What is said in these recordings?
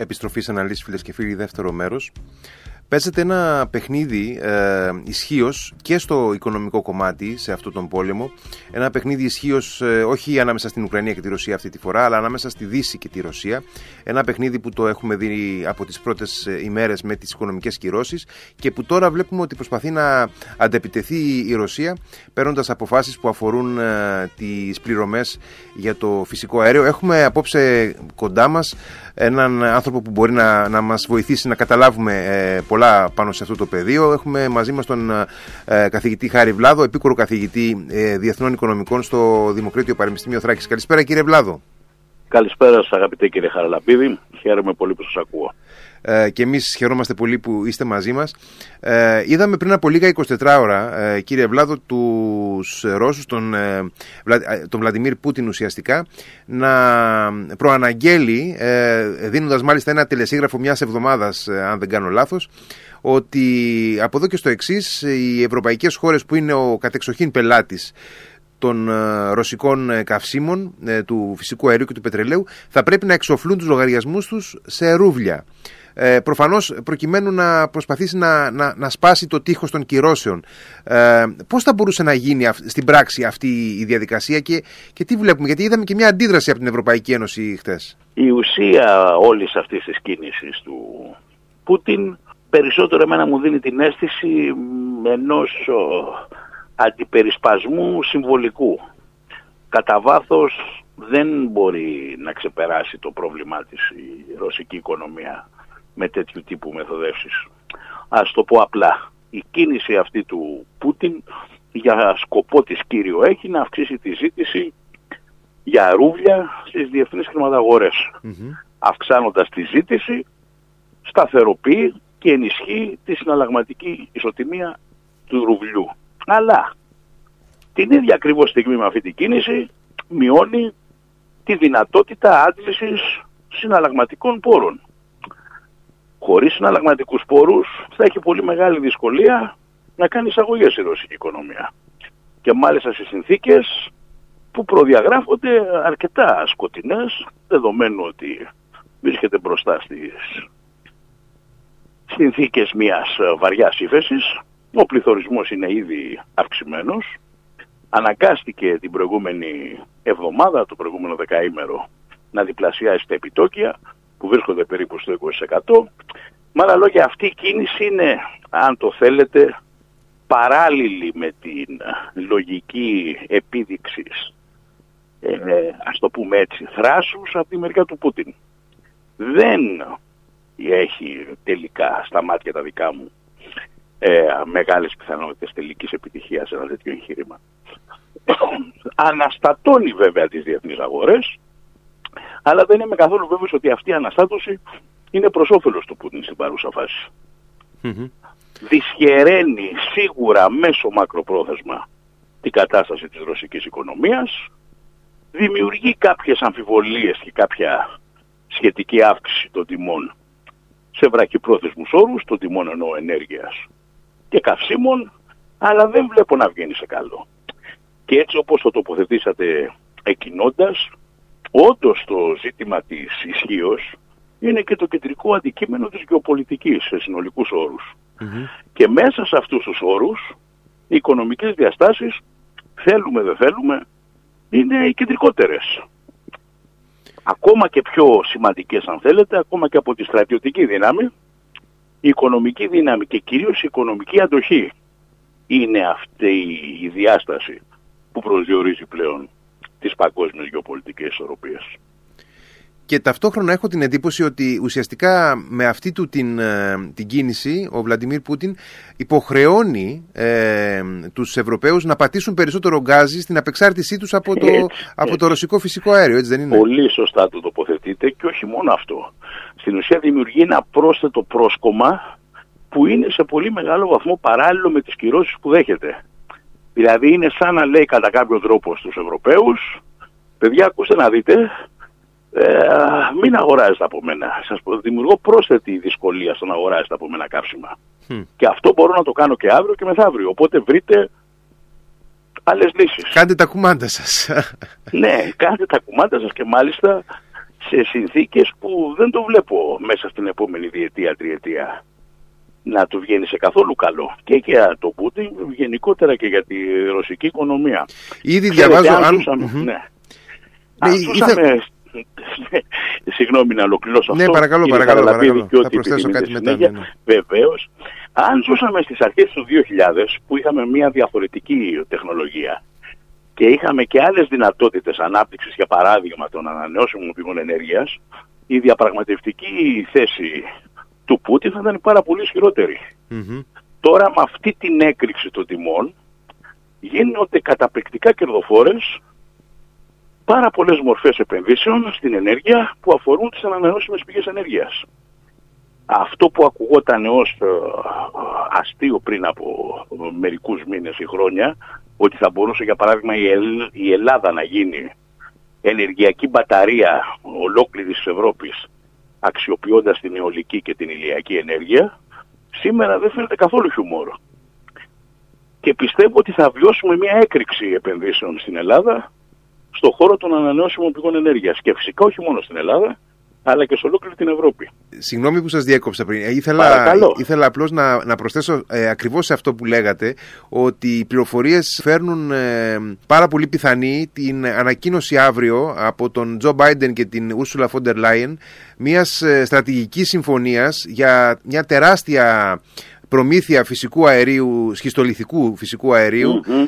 Επιστροφή αναλύσεις, φίλες και φίλοι, δεύτερο μέρος. Παίζεται ένα παιχνίδι ε, ισχύως και στο οικονομικό κομμάτι σε αυτόν τον πόλεμο. Ένα παιχνίδι ισχύως ε, όχι ανάμεσα στην Ουκρανία και τη Ρωσία αυτή τη φορά, αλλά ανάμεσα στη Δύση και τη Ρωσία. Ένα παιχνίδι που το έχουμε δει από τις πρώτες ημέρες με τις οικονομικές κυρώσεις και που τώρα βλέπουμε ότι προσπαθεί να αντεπιτεθεί η Ρωσία παίρνοντας αποφάσεις που αφορούν ε, τις πληρωμές για το φυσικό αέριο. Έχουμε απόψε κοντά μας έναν άνθρωπο που μπορεί να, να μας βοηθήσει να καταλάβουμε ε, πολλά πάνω σε αυτό το πεδίο. Έχουμε μαζί μας τον ε, καθηγητή Χάρη Βλάδο, επίκουρο καθηγητή ε, Διεθνών Οικονομικών στο Δημοκρίτιο Πανεπιστήμιο Θράκης. Καλησπέρα κύριε Βλάδο. Καλησπέρα σας αγαπητέ κύριε Χαραλαπίδη. Χαίρομαι πολύ που σας ακούω ε, και εμείς χαιρόμαστε πολύ που είστε μαζί μας. Ε, είδαμε πριν από λίγα 24 ώρα, ε, κύριε Βλάδο, τους Ρώσους, τον, ε, τον Βλαντιμίρ Πούτιν ουσιαστικά, να προαναγγέλει, ε, δίνοντας μάλιστα ένα τελεσίγραφο μιας εβδομάδας, αν δεν κάνω λάθος, ότι από εδώ και στο εξής οι ευρωπαϊκές χώρες που είναι ο κατεξοχήν πελάτης των ρωσικών καυσίμων, του φυσικού αερίου και του πετρελαίου, θα πρέπει να εξοφλούν τους λογαριασμούς τους σε ρούβλια ε, προφανώς προκειμένου να προσπαθήσει να, να, να σπάσει το τείχος των κυρώσεων. Ε, πώς θα μπορούσε να γίνει στην πράξη αυτή η διαδικασία και, και τι βλέπουμε, γιατί είδαμε και μια αντίδραση από την Ευρωπαϊκή Ένωση χτες. Η ουσία όλης αυτής της κίνησης του Πούτιν περισσότερο εμένα μου δίνει την αίσθηση ενός αντιπερισπασμού συμβολικού. Κατά βάθος δεν μπορεί να ξεπεράσει το πρόβλημά της η ρωσική οικονομία με τέτοιου τύπου μεθοδεύσεις. Ας το πω απλά. Η κίνηση αυτή του Πούτιν για σκοπό της κύριο έχει να αυξήσει τη ζήτηση για ρούβλια στις διεθνείς χρηματαγορές. Αυξάνοντας τη ζήτηση σταθεροποιεί και ενισχύει τη συναλλαγματική ισοτιμία του ρουβλιού. Αλλά την ίδια ακριβώς στιγμή με αυτή την κίνηση μειώνει τη δυνατότητα άντλησης συναλλαγματικών πόρων χωρίς συναλλαγματικούς πόρους θα έχει πολύ μεγάλη δυσκολία να κάνει εισαγωγές η ρωσική οικονομία. Και μάλιστα σε συνθήκες που προδιαγράφονται αρκετά σκοτεινές, δεδομένου ότι βρίσκεται μπροστά στις συνθήκες μιας βαριάς ύφεσης. Ο πληθωρισμός είναι ήδη αυξημένος. Αναγκάστηκε την προηγούμενη εβδομάδα, το προηγούμενο δεκαήμερο, να διπλασιάσει τα επιτόκια που βρίσκονται περίπου στο 20%. Με άλλα λόγια αυτή η κίνηση είναι, αν το θέλετε, παράλληλη με την λογική επίδειξη, ε, ας το πούμε έτσι, θράσους από τη μεριά του Πούτιν. Δεν έχει τελικά στα μάτια τα δικά μου ε, μεγάλες πιθανότητες τελικής επιτυχίας ένα τέτοιο εγχείρημα. Αναστατώνει βέβαια τις διεθνείς αγορές, αλλά δεν είμαι καθόλου βέβαιος ότι αυτή η αναστάτωση είναι προς όφελος του Πούτιν στην παρούσα φάση. Δυσχεραίνει σίγουρα μέσω μακροπρόθεσμα την κατάσταση της ρωσικής οικονομίας, δημιουργεί κάποιες αμφιβολίες και κάποια σχετική αύξηση των τιμών σε βραχυπρόθεσμους όρους, των τιμών εννοώ ενέργειας και καυσίμων, αλλά δεν βλέπω να βγαίνει σε καλό. Και έτσι όπως το τοποθετήσατε εκκινώντας, όντως το ζήτημα της ισχύως είναι και το κεντρικό αντικείμενο της γεωπολιτικής σε συνολικούς Και μέσα σε αυτούς τους όρους οι οικονομικές διαστάσεις θέλουμε δεν θέλουμε είναι οι κεντρικότερες. Ακόμα και πιο σημαντικές αν θέλετε, ακόμα και από τη στρατιωτική δύναμη, η οικονομική δύναμη και κυρίως η οικονομική αντοχή είναι αυτή η διάσταση που προσδιορίζει πλέον τις παγκόσμιες γεωπολιτικές ισορροπίες. Και ταυτόχρονα έχω την εντύπωση ότι ουσιαστικά με αυτή του την, ε, την κίνηση ο Βλαντιμίρ Πούτιν υποχρεώνει ε, τους Ευρωπαίους να πατήσουν περισσότερο γκάζι στην απεξάρτησή τους από το, από το ρωσικό φυσικό αέριο, έτσι δεν είναι; Πολύ σωστά το τοποθετείτε και όχι μόνο αυτό. Στην ουσία δημιουργεί ένα πρόσθετο πρόσκομα που είναι σε πολύ μεγάλο βαθμό παράλληλο με τις κυρώσεις που δέχεται. Δηλαδή είναι σαν να λέει κατά κάποιο τρόπο στους Ευρωπαίους παιδιά ακούστε να δείτε ε, μην αγοράζετε από μένα. Σας δημιουργώ πρόσθετη δυσκολία στο να αγοράζετε από μένα καύσιμα. Και αυτό μπορώ να το κάνω και αύριο και μεθαύριο. Οπότε βρείτε άλλες λύσεις. Κάντε τα κουμάντα σας. ναι, κάντε τα κουμάντα σας και μάλιστα σε συνθήκες που δεν το βλέπω μέσα στην επόμενη διετία, τριετία να του βγαίνει σε καθόλου καλό. Και για το Πούτιν, γενικότερα και για τη ρωσική οικονομία. Ήδη διαβάζω... Αν... Ζούσαμε, ναι. ναι. Αν ζούσαμε... Συγγνώμη να ολοκληρώσω ναι, αυτό. Ναι, παρακαλώ, παρακαλώ. παρακαλώ. Θα προσθέσω κάτι μετά. Ναι, ναι. Βεβαίως. Αν ζούσαμε στις αρχές του 2000 που είχαμε μια διαφορετική τεχνολογία και είχαμε και άλλες δυνατότητες ανάπτυξης, για παράδειγμα των ανανεώσιμων πηγών ενέργειας, η διαπραγματευτική θέση του Πούτιν θα ήταν πάρα πολύ Τώρα με αυτή την έκρηξη των τιμών γίνονται καταπληκτικά κερδοφόρες πάρα πολλές μορφές επενδύσεων στην ενέργεια που αφορούν τις ανανεώσιμες πηγές ενέργειας. Αυτό που ακουγόταν ως ε, αστείο πριν από μερικούς μήνες ή χρόνια, ότι θα μπορούσε για παράδειγμα η Ελλάδα να γίνει ενεργειακή μπαταρία ολόκληρης της Ευρώπης αξιοποιώντας την αιωλική και την ηλιακή ενέργεια, σήμερα δεν φαίνεται καθόλου χιουμόρο. Και πιστεύω ότι θα βιώσουμε μια έκρηξη επενδύσεων στην Ελλάδα στον χώρο των ανανεώσιμων πηγών ενέργειας. Και φυσικά όχι μόνο στην Ελλάδα, αλλά και σε ολόκληρη την Ευρώπη. Συγγνώμη που σας διέκοψα πριν. Ε, ήθελα, ήθελα απλώς να, να προσθέσω ε, ακριβώς σε αυτό που λέγατε ότι οι πληροφορίες φέρνουν ε, πάρα πολύ πιθανή την ανακοίνωση αύριο από τον Τζο Μπάιντεν και την Ursula von der Leyen μιας ε, στρατηγικής συμφωνίας για μια τεράστια προμήθεια φυσικού αερίου, σχιστολιθικού φυσικού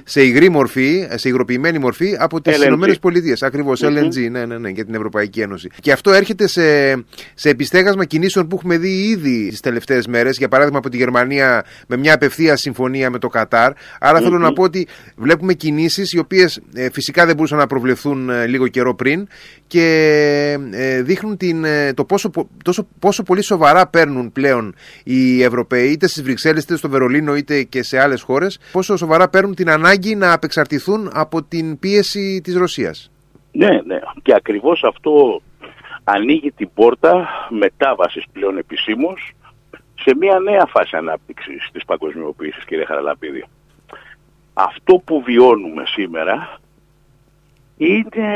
σε υγρή μορφή, σε υγροποιημένη μορφή από τις ΗΠΑ. Ακριβώς, LNG, ναι, ναι, ναι, για την Ευρωπαϊκή Ένωση. Και αυτό έρχεται σε, σε επιστέγασμα κινήσεων που έχουμε δει ήδη τις τελευταίες μέρες. Για παράδειγμα, από τη Γερμανία με μια απευθεία συμφωνία με το Κατάρ. Άρα θέλω να πω ότι βλέπουμε κινήσεις οι οποίες ε, φυσικά δεν μπορούσαν να προβλεφθούν ε, λίγο καιρό πριν και ε, δείχνουν την, το πόσο, τόσο, πόσο πολύ σοβαρά παίρνουν πλέον οι Ευρωπαίοι είτε στις Βρυξέλλες, είτε στο Βερολίνο, είτε και σε άλλες χώρες, πόσο σοβαρά παίρνουν την ανάγκη να απεξαρτηθούν από την πίεση της Ρωσίας. Ναι, ναι. Και ακριβώς αυτό ανοίγει την πόρτα μετάβασης πλέον επισήμως σε μια νέα φάση ανάπτυξης της παγκοσμιοποίησης, κύριε Χαραλαπίδη. Αυτό που βιώνουμε σήμερα είναι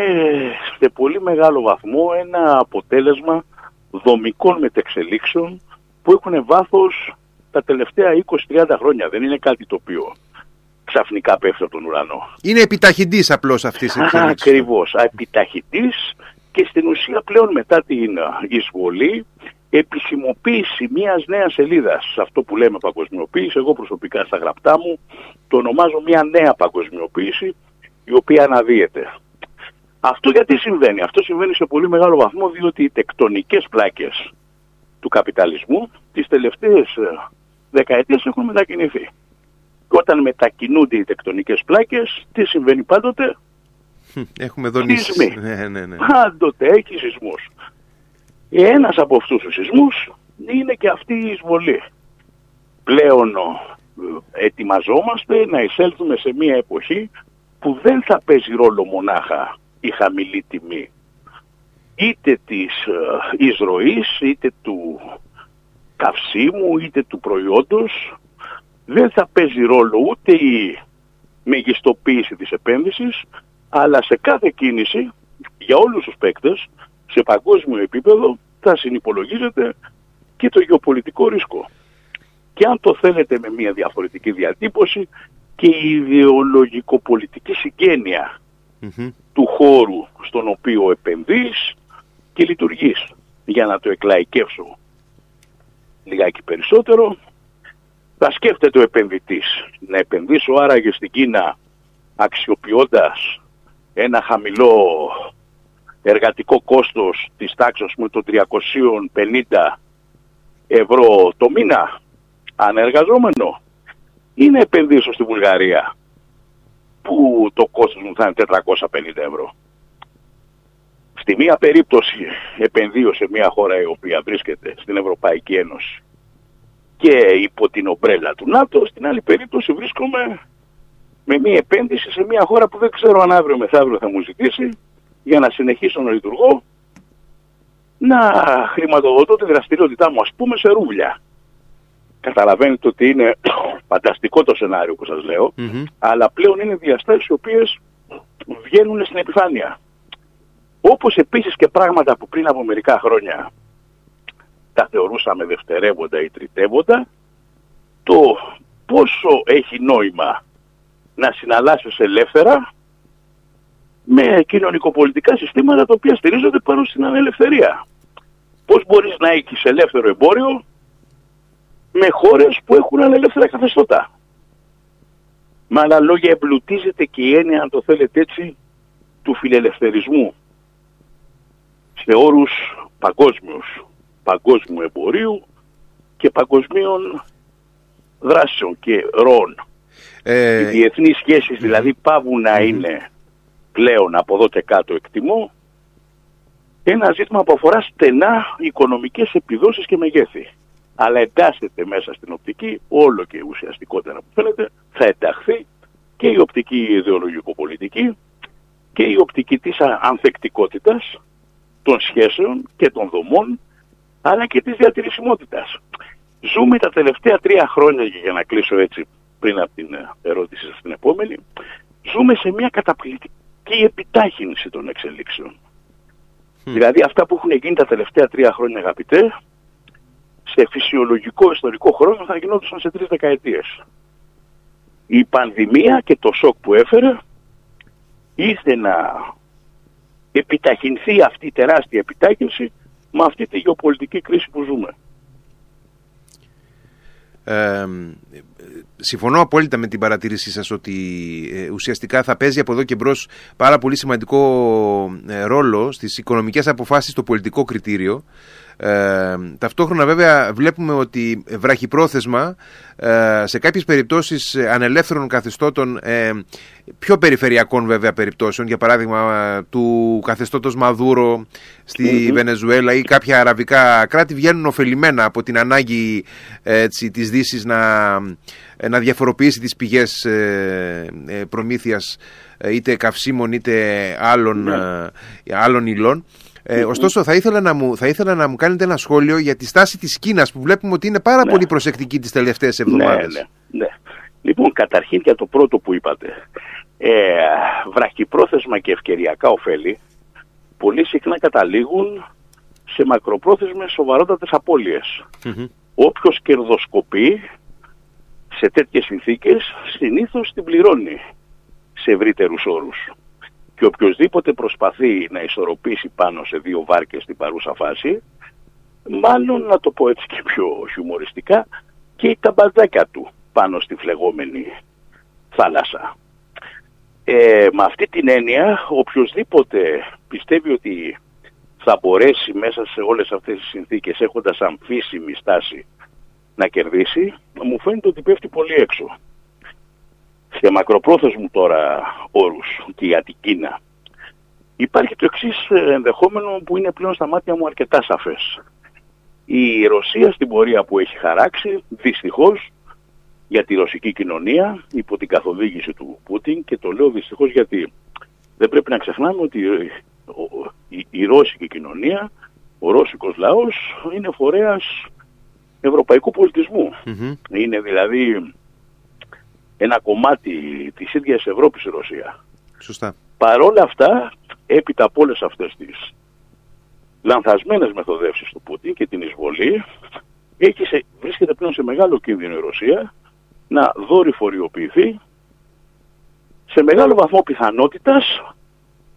σε πολύ μεγάλο βαθμό ένα αποτέλεσμα δομικών μετεξελίξεων που έχουν βάθος τα τελευταία 20-30 χρόνια. Δεν είναι κάτι το οποίο ξαφνικά πέφτει από τον ουρανό. Είναι επιταχυντής απλώς αυτής η εξέλιξη. Ακριβώς. Επιταχυντής και στην ουσία πλέον μετά την εισβολή επισημοποίηση μιας νέας σελίδας. Σε αυτό που λέμε παγκοσμιοποίηση, εγώ προσωπικά στα γραπτά μου το ονομάζω μια νέα παγκοσμιοποίηση η οποία αναδύεται. Αυτό γιατί συμβαίνει; Αυτό συμβαίνει σε πολύ μεγάλο βαθμό διότι οι τεκτονικές πλάκες του καπιταλισμού τις τελευταίες δεκαετίες έχουν μετακινηθεί. Και όταν μετακινούνται οι τεκτονικές πλάκες, τι συμβαίνει πάντοτε; Έχουμε δονήσεις. Ναι, ναι, ναι. Πάντοτε έχει σεισμούς. Ένας από αυτούς τους σεισμούς είναι και αυτή η εισβολή. Πλέον ε, ετοιμαζόμαστε να εισέλθουμε σε μια εποχή που δεν θα παίζει ρόλο μονάχα η χαμηλή τιμή είτε της ε, εισρωής είτε του καυσίμου είτε του προϊόντος δεν θα παίζει ρόλο ούτε η μεγιστοποίηση της επένδυσης αλλά σε κάθε κίνηση για όλους τους παίκτες σε παγκόσμιο επίπεδο θα συνυπολογίζεται και το γεωπολιτικό ρίσκο. Και αν το θέλετε με μια διαφορετική διατύπωση και η ιδεολογικο-πολιτική του χώρου στον οποίο επενδύεις και λειτουργείς. Για να το εκλαϊκεύσω λιγάκι περισσότερο, θα σκέφτεται ο επενδυτής να επενδύσω άραγες στην Κίνα αξιοποιώντας ένα χαμηλό εργατικό κόστος της τάξης με το 350 ευρώ το μήνα ανεργαζόμενο ή να επενδύσω στη Βουλγαρία που το κόστος μου θα είναι 450 ευρώ. Στη μία περίπτωση επενδύω σε μια χώρα η οποία βρίσκεται στην Ευρωπαϊκή Ένωση και υπό την ομπρέλα του ΝΑΤΟ, στην άλλη περίπτωση βρίσκομαι με μια επένδυση σε μια χώρα που δεν ξέρω αν αύριο μεθαύριο θα μου ζητήσει για να συνεχίσω να λειτουργώ να χρηματοδοτώ τη δραστηριότητά μου ας πούμε σε ρούβλια. Καταλαβαίνετε ότι είναι φανταστικό το σενάριο που σας λέω, αλλά πλέον είναι διαστάσεις οι οποίες βγαίνουν στην επιφάνεια. Όπως επίσης και πράγματα που πριν από μερικά χρόνια τα θεωρούσαμε δευτερεύοντα ή τριτεύοντα, το πόσο έχει νόημα να συναλλάσσεις ελεύθερα με κοινωνικοπολιτικά συστήματα τα οποία στηρίζονται πάνω στην ανελευθερία. Πώς μπορείς να έχεις ελεύθερο εμπόριο με χώρες που έχουν ανελεύθερα καθεστώτα. Με άλλα λόγια εμπλουτίζεται και η έννοια, αν το θέλετε έτσι, του φιλελευθερισμού σε όρους παγκόσμιους, παγκόσμιου εμπορίου και παγκοσμίων δράσεων και ροών. Ε... Οι διεθνείς σχέσεις δηλαδή πάβουν να είναι πλέον από εδώ και κάτω εκτιμώ ένα ζήτημα που αφορά στενά οικονομικές επιδόσεις και μεγέθη. Αλλά εντάσσεται μέσα στην οπτική, όλο και ουσιαστικότερα που φαίνεται, θα ενταχθεί και η οπτική ιδεολογικο-πολιτική και η οπτική της ανθεκτικότητας των σχέσεων και των δομών, αλλά και της διατηρησιμότητας. Ζούμε τα τελευταία τρία χρόνια, για να κλείσω έτσι πριν από την ερώτηση στην επόμενη, ζούμε σε μια καταπληκτική επιτάχυνση των εξελίξεων. Δηλαδή αυτά που έχουν γίνει τα τελευταία τρία χρόνια αγαπητέ, σε φυσιολογικό ιστορικό χρόνο θα γινόντουσαν σε τρεις δεκαετίες. Η πανδημία και το σοκ που έφερε ήρθε να επιταχυνθεί αυτή η τεράστια επιτάχυνση με αυτή τη γεωπολιτική κρίση που ζούμε. Ε, συμφωνώ απόλυτα με την παρατήρησή σας ότι ε, ουσιαστικά θα παίζει από εδώ και μπρος πάρα πολύ σημαντικό ε, ρόλο στις οικονομικές αποφάσεις στο πολιτικό κριτήριο ε, ταυτόχρονα βέβαια βλέπουμε ότι βραχυπρόθεσμα ε, σε κάποιες περιπτώσεις ανελεύθερων καθεστώτων ε, πιο περιφερειακών βέβαια περιπτώσεων για παράδειγμα του καθεστώτος Μαδούρο στη Βενεζουέλα ή κάποια αραβικά κράτη βγαίνουν ωφελημένα από την ανάγκη έτσι, της Δύσης να, να διαφοροποιήσει τις πηγές προμήθειας είτε καυσίμων είτε άλλων, ναι. άλλων υλών ε, ωστόσο, θα ήθελα, να μου, θα ήθελα να μου κάνετε ένα σχόλιο για τη στάση της Κίνας που βλέπουμε ότι είναι πάρα ναι. πολύ προσεκτική τις τελευταίες ναι, εβδομάδες. Ναι, ναι, Λοιπόν, καταρχήν για το πρώτο που είπατε. Ε, βραχυπρόθεσμα και ευκαιριακά ωφέλη πολύ συχνά καταλήγουν σε μακροπρόθεσμες σοβαρότατες απώλειες. Mm-hmm. Όποιος κερδοσκοπεί σε τέτοιες συνθήκες συνήθως την πληρώνει σε ευρύτερους όρους και οποιοδήποτε προσπαθεί να ισορροπήσει πάνω σε δύο βάρκες στην παρούσα φάση, μάλλον να το πω έτσι και πιο χιουμοριστικά, και τα μπαδάκια του πάνω στη φλεγόμενη θάλασσα. Ε, με αυτή την έννοια, οποιοδήποτε πιστεύει ότι θα μπορέσει μέσα σε όλες αυτές τις συνθήκες έχοντας αμφίσιμη στάση να κερδίσει, μου φαίνεται ότι πέφτει πολύ έξω σε μακροπρόθεσμου τώρα όρους και για την Κίνα. Υπάρχει το εξής ενδεχόμενο που είναι πλέον στα μάτια μου αρκετά σαφές. Η Ρωσία στην πορεία που έχει χαράξει, δυστυχώς, για τη ρωσική κοινωνία, υπό την καθοδήγηση του Πούτιν και το λέω δυστυχώς γιατί δεν πρέπει να ξεχνάμε ότι η, η ρώσικη κοινωνία, ο ρώσικος λαός είναι φορέας ευρωπαϊκού Είναι δηλαδή ένα κομμάτι της ίδιας Ευρώπης η Ρωσία. Σωστά. Παρόλα αυτά, έπειτα από όλες αυτές τις λανθασμένες μεθοδεύσεις του Πούτιν και την εισβολή, έχει σε, βρίσκεται πλέον σε μεγάλο κίνδυνο η Ρωσία να δορυφοριοποιηθεί σε μεγάλο βαθμό πιθανότητας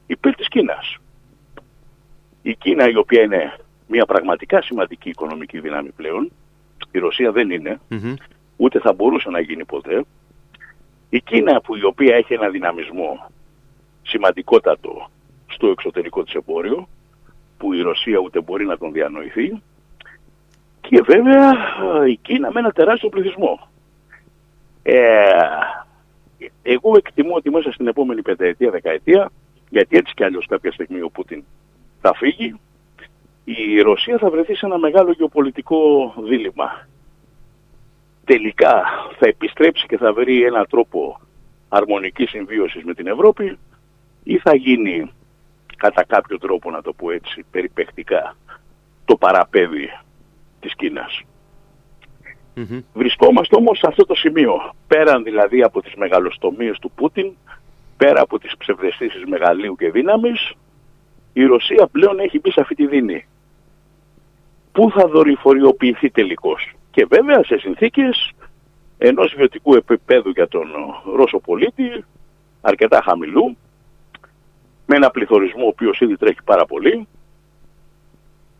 υπέρ της Κίνας. Η Κίνα η οποία είναι μια πραγματικά σημαντική οικονομική δύναμη πλέον, η Ρωσία δεν ειναι ούτε θα μπορούσε να γίνει ποτέ, η Κίνα που η οποία έχει ένα δυναμισμό σημαντικότατο στο εξωτερικό της εμπόριο που η Ρωσία ούτε μπορεί να τον διανοηθεί και βέβαια η Κίνα με ένα τεράστιο πληθυσμό. Ε, εγώ εκτιμώ ότι μέσα στην επόμενη πενταετία, δεκαετία, γιατί έτσι κι αλλιώς κάποια στιγμή ο Πούτιν θα φύγει, η Ρωσία θα βρεθεί σε ένα μεγάλο γεωπολιτικό δίλημα τελικά θα επιστρέψει και θα βρει έναν τρόπο αρμονικής συμβίωσης με την Ευρώπη ή θα γίνει κατά κάποιο τρόπο να το πω έτσι περιπεκτικά το παραπέδι της κινας Βρισκόμαστε όμως σε αυτό το σημείο πέραν δηλαδή από τις μεγαλοστομίες του Πούτιν πέρα από τις ψευδεστήσεις μεγαλείου και δύναμης η Ρωσία πλέον έχει μπει σε αυτή τη δίνη. Πού θα δορυφοριοποιηθεί τελικώς; Και βέβαια σε συνθήκες ενός βιωτικού επίπεδου για τον Ρώσο πολίτη, αρκετά χαμηλού, με ένα πληθωρισμό ο οποίος ήδη τρέχει πάρα πολύ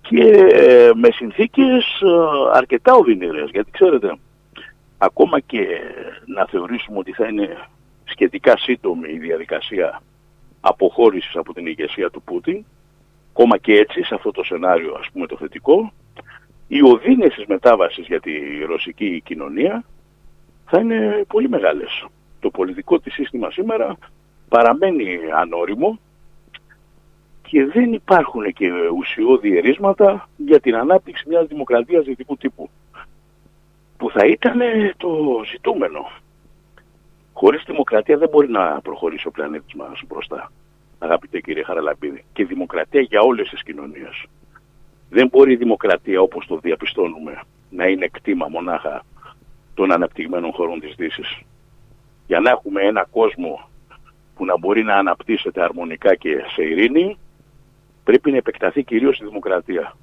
και ε, με συνθήκες ε, αρκετά οδυνηρές. Γιατί ξέρετε, ακόμα και να θεωρήσουμε ότι θα είναι σχετικά σύντομη η διαδικασία αποχώρησης από την ηγεσία του Πούτιν, ακόμα και έτσι σε αυτό το σενάριο ας πούμε το θετικό, οι οδύνες της μετάβασης για τη ρωσική κοινωνία θα είναι πολύ μεγάλες. Το πολιτικό της σύστημα σήμερα παραμένει ανώριμο και δεν υπάρχουν και ουσιώδη ερίσματα για την ανάπτυξη μιας δημοκρατίας δυτικού τύπου που θα ήταν το ζητούμενο. Χωρίς δημοκρατία δεν μπορεί να προχωρήσει ο πλανήτης μας μπροστά, αγαπητέ κύριε Χαραλαμπίδη. Και δημοκρατία για όλες τις κοινωνίες. Δεν μπορεί η δημοκρατία όπως το διαπιστώνουμε να είναι κτήμα μονάχα των αναπτυγμένων χωρών της Δύσης. Για να έχουμε ένα κόσμο που να μπορεί να αναπτύσσεται αρμονικά και σε ειρήνη, πρέπει να επεκταθεί κυρίως η δημοκρατία.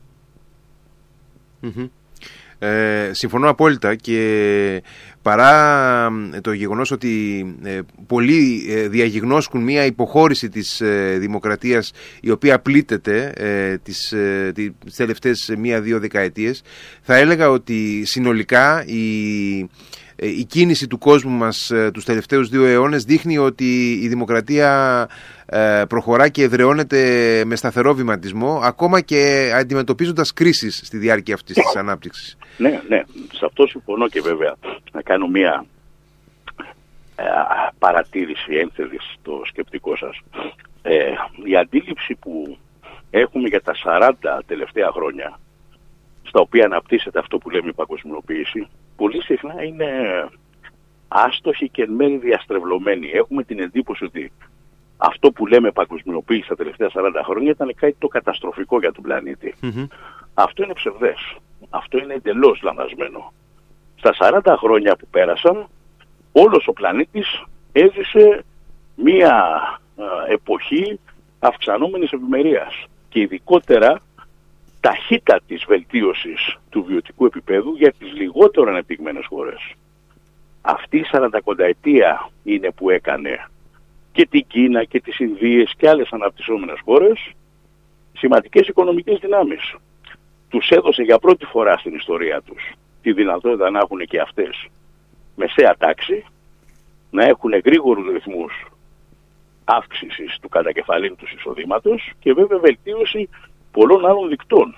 Ε, συμφωνώ απόλυτα και παρά το γεγονός ότι ε, πολλοί ε, διαγιγνώσκουν μια υποχώρηση της ε, δημοκρατίας η οποία πλήττεται ε, τις, ε, τις τελευταίες μία-δύο δεκαετίες θα έλεγα ότι συνολικά η ε, η κίνηση του κόσμου μας ε, τους τελευταίους δύο αιώνες δείχνει ότι η δημοκρατία ε, προχωρά και εδραιώνεται με σταθερό βηματισμό ακόμα και αντιμετωπίζοντας κρίσεις στη διάρκεια αυτής της ανάπτυξης. Ναι, ναι. Σε αυτό συμφωνώ και βέβαια να κάνω μία παρατήρηση ένθερη στο σκεπτικό σας. η αντίληψη που έχουμε για τα 40 τελευταία χρόνια στα οποία αναπτύσσεται αυτό που λέμε η παγκοσμιοποίηση πολύ συχνά είναι άστοχοι και εν μέρει διαστρεβλωμένοι. Έχουμε την εντύπωση ότι αυτό που λέμε παγκοσμιοποίηση τα τελευταία 40 χρόνια ήταν κάτι το καταστροφικό για τον πλανητη Αυτό είναι ψευδές. Αυτό είναι εντελώς λανθασμένο. Στα 40 χρόνια που πέρασαν, όλος ο πλανήτης έζησε μία εποχή αυξανόμενης ευημερίας. Και ειδικότερα ταχύτατης βελτίωσης του βιωτικού επίπεδου για τις λιγότερο ανεπτυγμένες χώρες. Αυτή η 40 ετία είναι που έκανε και την Κίνα και τις Ινδίες και άλλες αναπτυσσόμενες χώρες σημαντικές οικονομικές δυνάμεις. Τους έδωσε για πρώτη φορά στην ιστορία τους τη δυνατότητα να έχουν και αυτές μεσαία τάξη, να έχουν γρήγορους ρυθμούς αύξησης του κατακεφαλήν τους εισοδήματος και βέβαια βελτίωση πολλών άλλων δικτών.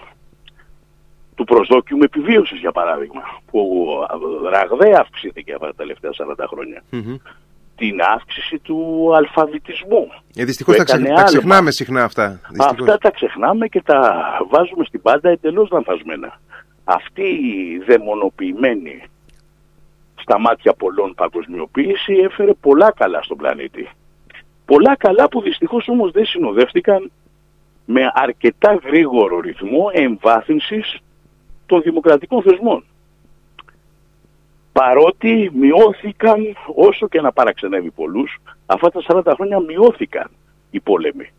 Του προσδόκιου επιβίωσης για παράδειγμα, που ραγδαία αυξήθηκε αυτά τα τελευταία 40 χρόνια. Την αύξηση του αλφαβητισμού. Ε, δυστυχώς τα, τα ξεχνάμε συχνά αυτά. Δυστυχώς. Αυτά τα ξεχνάμε και τα βάζουμε στην πάντα εντελώς λανθασμένα. Αυτή η δαιμονοποιημένη στα μάτια πολλών παγκοσμιοποίηση έφερε πολλά καλά στον πλανήτη. Πολλά καλά που δυστυχώς όμως δεν συνοδεύτηκαν με αρκετά γρήγορο ρυθμό εμβάθυνσης των δημοκρατικών θεσμών. Παρότι μειώθηκαν, όσο και να παραξενεύει πολλούς, αυτά τα 40 χρόνια μειώθηκαν οι πόλεμοι.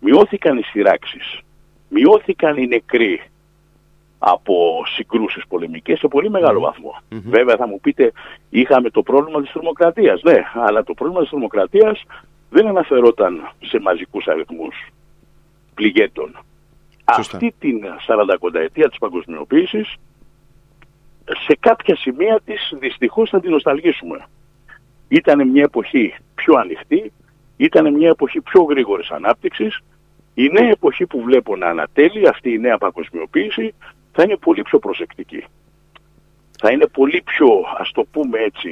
Μειώθηκαν οι σειράξεις. Μειώθηκαν οι νεκροί από συγκρούσεις πολεμικές σε πολύ μεγάλο Βέβαια θα μου πείτε είχαμε το πρόβλημα της θερμοκρατίας. Ναι, αλλά το πρόβλημα της θερμοκρατίας δεν αναφερόταν σε μαζικούς αριθμούς πληγέτων. Αυτή την 40 ετία της παγκοσμιοποίησης σε κάποια σημεία της δυστυχώς θα την νοσταλγήσουμε. Ήταν μια εποχή πιο ανοιχτή, ήταν μια εποχή πιο γρήγορης ανάπτυξης. Η νέα εποχή που βλέπω να ανατέλει, αυτή η νέα παγκοσμιοποίηση, θα είναι πολύ πιο προσεκτική. Θα είναι πολύ πιο, ας το πούμε έτσι,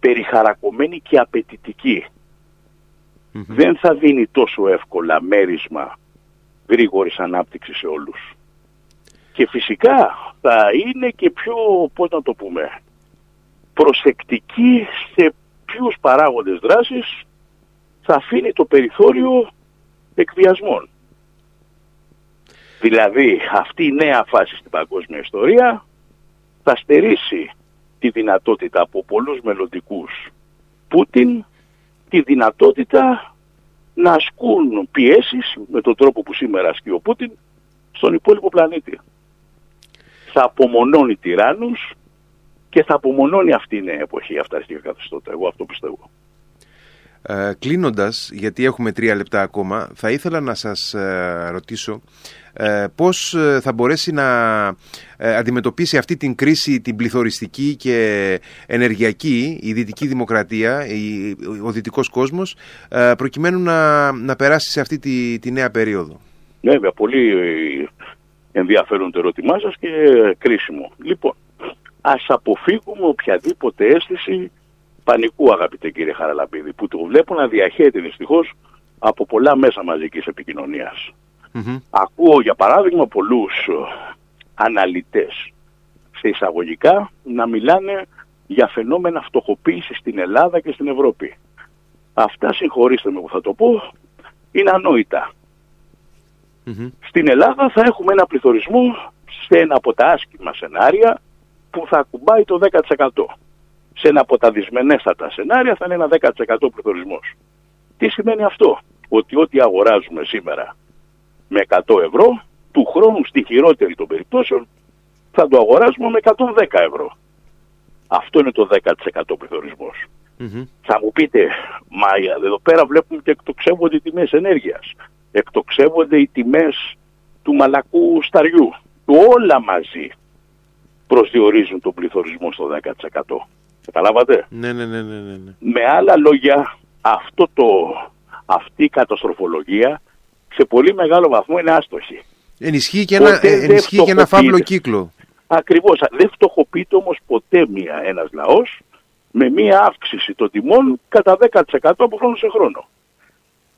περιχαρακωμένη και απαιτητική δεν θα δίνει τόσο εύκολα μέρισμα γρήγορης ανάπτυξης σε όλους. Και φυσικά θα είναι και πιο, πώς να το πούμε, προσεκτική σε ποιους παράγοντες δράσης θα αφήνει το περιθώριο εκβιασμών. Δηλαδή αυτή η νέα φάση στην παγκόσμια ιστορία θα στερήσει τη δυνατότητα από πολλούς μελλοντικούς Πούτιν τη δυνατότητα να ασκούν πιέσεις με τον τρόπο που σήμερα ασκεί ο Πούτιν στον υπόλοιπο πλανήτη. Θα απομονώνει τυράννους και θα απομονώνει αυτή η νέα εποχή, αυτά και καθεστώτα. Εγώ αυτό πιστεύω. Ε, κλείνοντας, γιατί έχουμε τρία λεπτά ακόμα, θα ήθελα να σας ε, ρωτήσω ε, πώς ε, θα μπορέσει να ε, αντιμετωπίσει αυτή την κρίση την πληθωριστική και ενεργειακή η δυτική δημοκρατία, η, ο δυτικός κόσμος προκειμένου να, να περάσει σε αυτή τη, τη νέα περίοδο; Ναι, βέβαια, πολύ ενδιαφέρον το ερώτημά σας και κρίσιμο. Λοιπόν, ας αποφύγουμε οποιαδήποτε αίσθηση πανικού αγαπητέ κύριε Χαραλαμπίδη που το βλέπω να διαχέεται δυστυχώς από πολλά μέσα μαζικής επικοινωνίας. Ακούω για παράδειγμα πολλούς ε, αναλυτές σε εισαγωγικά να μιλάνε για φαινόμενα φτωχοποίησης στην Ελλάδα και στην Ευρώπη. Αυτά συγχωρήστε με που θα το πω, είναι Στην Ελλάδα θα έχουμε ένα πληθωρισμό σε ένα από τα άσχημα σενάρια που θα ακουμπάει το 10%. Σε ένα από τα δυσμενέστατα σενάρια θα είναι ένα 10% πληθωρισμός. Τι σημαίνει αυτό, ότι ό,τι αγοράζουμε σήμερα με 100 ευρώ, του χρόνου στη χειρότερη των περιπτώσεων θα το αγοράσουμε με 110 ευρώ. Αυτό είναι το 10% πληθωρισμός. Θα μου πείτε, μα εδώ πέρα βλέπουμε και εκτοξεύονται οι τιμές ενέργειας. Εκτοξεύονται οι τιμές του μαλακού σταριού. Όλα μαζί προσδιορίζουν τον πληθωρισμό στο 10%. Καταλάβατε; Ναι, ναι, ναι, ναι, ναι. Με άλλα λόγια, αυτό το, αυτή η καταστροφολογία σε πολύ μεγάλο βαθμό είναι άστοχη. Ενισχύει και ένα, ενισχύει και ένα φαύλο κύκλο. Ακριβώς. Δεν φτωχοποιείται όμως ποτέ μία, ένας λαός με μία αύξηση των τιμών κατά 10% από χρόνο σε χρόνο.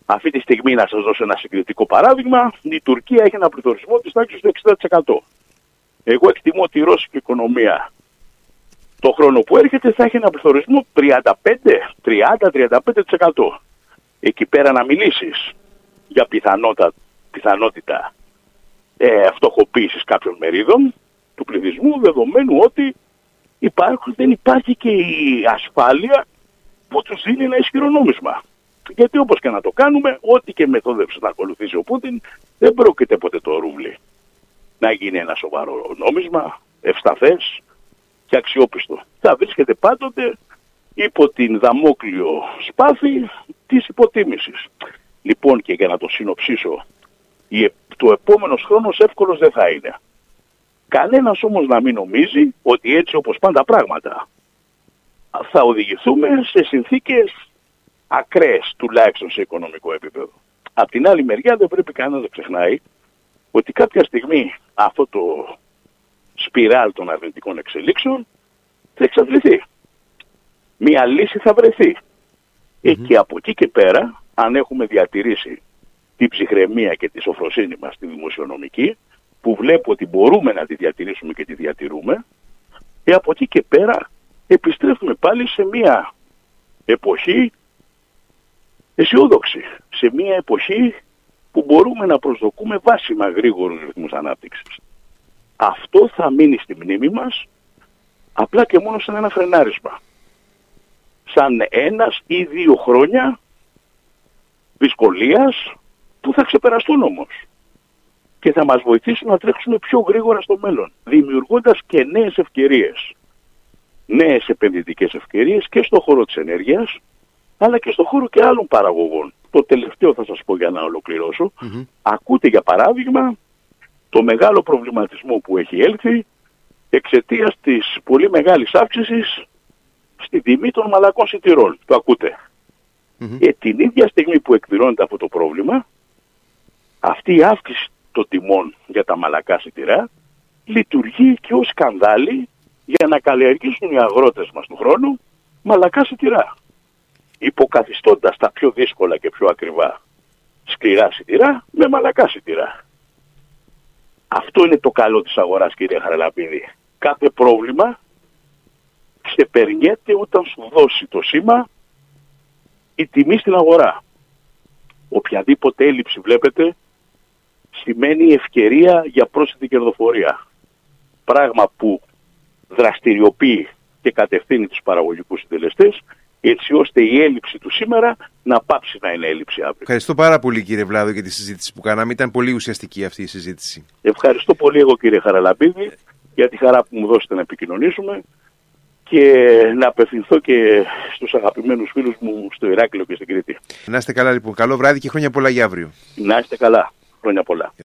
Αυτή τη στιγμή να σας δώσω ένα συγκριτικό παράδειγμα, η Τουρκία έχει ένα πληθωρισμό της τάξης του 60%. Εγώ εκτιμώ ότι η ρώσικη οικονομία το χρόνο που έρχεται θα έχει ένα πληθωρισμό 35-30-35%. Εκεί πέρα να μιλήσεις για πιθανότητα, πιθανότητα ε, φτωχοποίησης κάποιων μερίδων του πληθυσμού δεδομένου ότι υπάρχουν, δεν υπάρχει και η ασφάλεια που τους δίνει ένα ισχυρό νόμισμα. Γιατί όπως και να το κάνουμε, ό,τι και μεθόδευση να ακολουθήσει ο Πούτιν, δεν πρόκειται ποτέ το ρούβλι να γίνει ένα σοβαρό νόμισμα, ευσταθές και αξιόπιστο. Θα βρίσκεται πάντοτε υπό την δαμόκλειο σπάθη της υποτίμησης. Λοιπόν και για να το συνοψίσω, το επόμενος χρόνος εύκολος δεν θα είναι. Κανένας όμως να μην νομίζει ότι έτσι όπως πάντα πράγματα θα οδηγηθούμε σε συνθήκες ακραίες τουλάχιστον σε οικονομικό επίπεδο. Απ' την άλλη μεριά δεν πρέπει κανένας να ξεχνάει ότι κάποια στιγμή αυτό το σπιράλ των αρνητικών εξελίξεων θα εξαντληθεί. Μία λύση θα βρεθεί. Και από εκεί και πέρα αν έχουμε διατηρήσει την ψυχραιμία και τη σοφροσύνη μας στη δημοσιονομική, που βλέπω ότι μπορούμε να τη διατηρήσουμε και τη διατηρούμε, και από εκεί και πέρα επιστρέφουμε πάλι σε μια εποχή αισιόδοξη, σε μια εποχή που μπορούμε να προσδοκούμε βάσιμα γρήγορους ρυθμούς ανάπτυξης. Αυτό θα μείνει στη μνήμη μας απλά και μόνο σαν ένα φρενάρισμα. Σαν ένας ή δύο χρόνια δυσκολίας που θα ξεπεραστούν όμως και θα μας βοηθήσουν να τρέξουμε πιο γρήγορα στο μέλλον, δημιουργώντας και νέες ευκαιρίες. Νέες επενδυτικές ευκαιρίες και στο χώρο της ενέργειας, αλλά και στο χώρο και άλλων παραγωγών. Το τελευταίο θα σας πω για να ολοκληρώσω. Ακούτε για παράδειγμα το μεγάλο προβληματισμό που έχει έλθει εξαιτίας της πολύ μεγάλης αύξησης στη τιμή των μαλακών σιτηρών. Το ακούτε. Και την ίδια στιγμή που εκδηλώνεται αυτό το πρόβλημα, αυτή η αύξηση των τιμών για τα μαλακά σιτηρά λειτουργεί και ως σκανδάλι για να καλλιεργήσουν οι αγρότες μας του χρόνου μαλακά σιτηρά. Υποκαθιστώντας τα πιο δύσκολα και πιο ακριβά σκληρά σιτηρά με μαλακά σιτηρά. Αυτό είναι το καλό της αγοράς κύριε Χαραλαπίδη. Κάθε πρόβλημα ξεπερνιέται όταν σου δώσει το σήμα η τιμή στην αγορά. Οποιαδήποτε έλλειψη βλέπετε σημαίνει ευκαιρία για πρόσθετη κερδοφορία. Πράγμα που δραστηριοποιεί και κατευθύνει τους παραγωγικούς συντελεστές έτσι ώστε η έλλειψη του σήμερα να πάψει να είναι έλλειψη αύριο. Ευχαριστώ πάρα πολύ κύριε Βλάδο για τη συζήτηση που κάναμε. Ήταν πολύ ουσιαστική αυτή η συζήτηση. Ευχαριστώ πολύ εγώ κύριε Χαραλαμπίδη για τη χαρά που μου δώσετε να επικοινωνήσουμε και να απευθυνθώ και στους αγαπημένους φίλους μου στο Ηράκλειο και στην Κρήτη. Να είστε καλά λοιπόν. Καλό βράδυ και χρόνια πολλά για αύριο. Να είστε καλά. Χρόνια πολλά.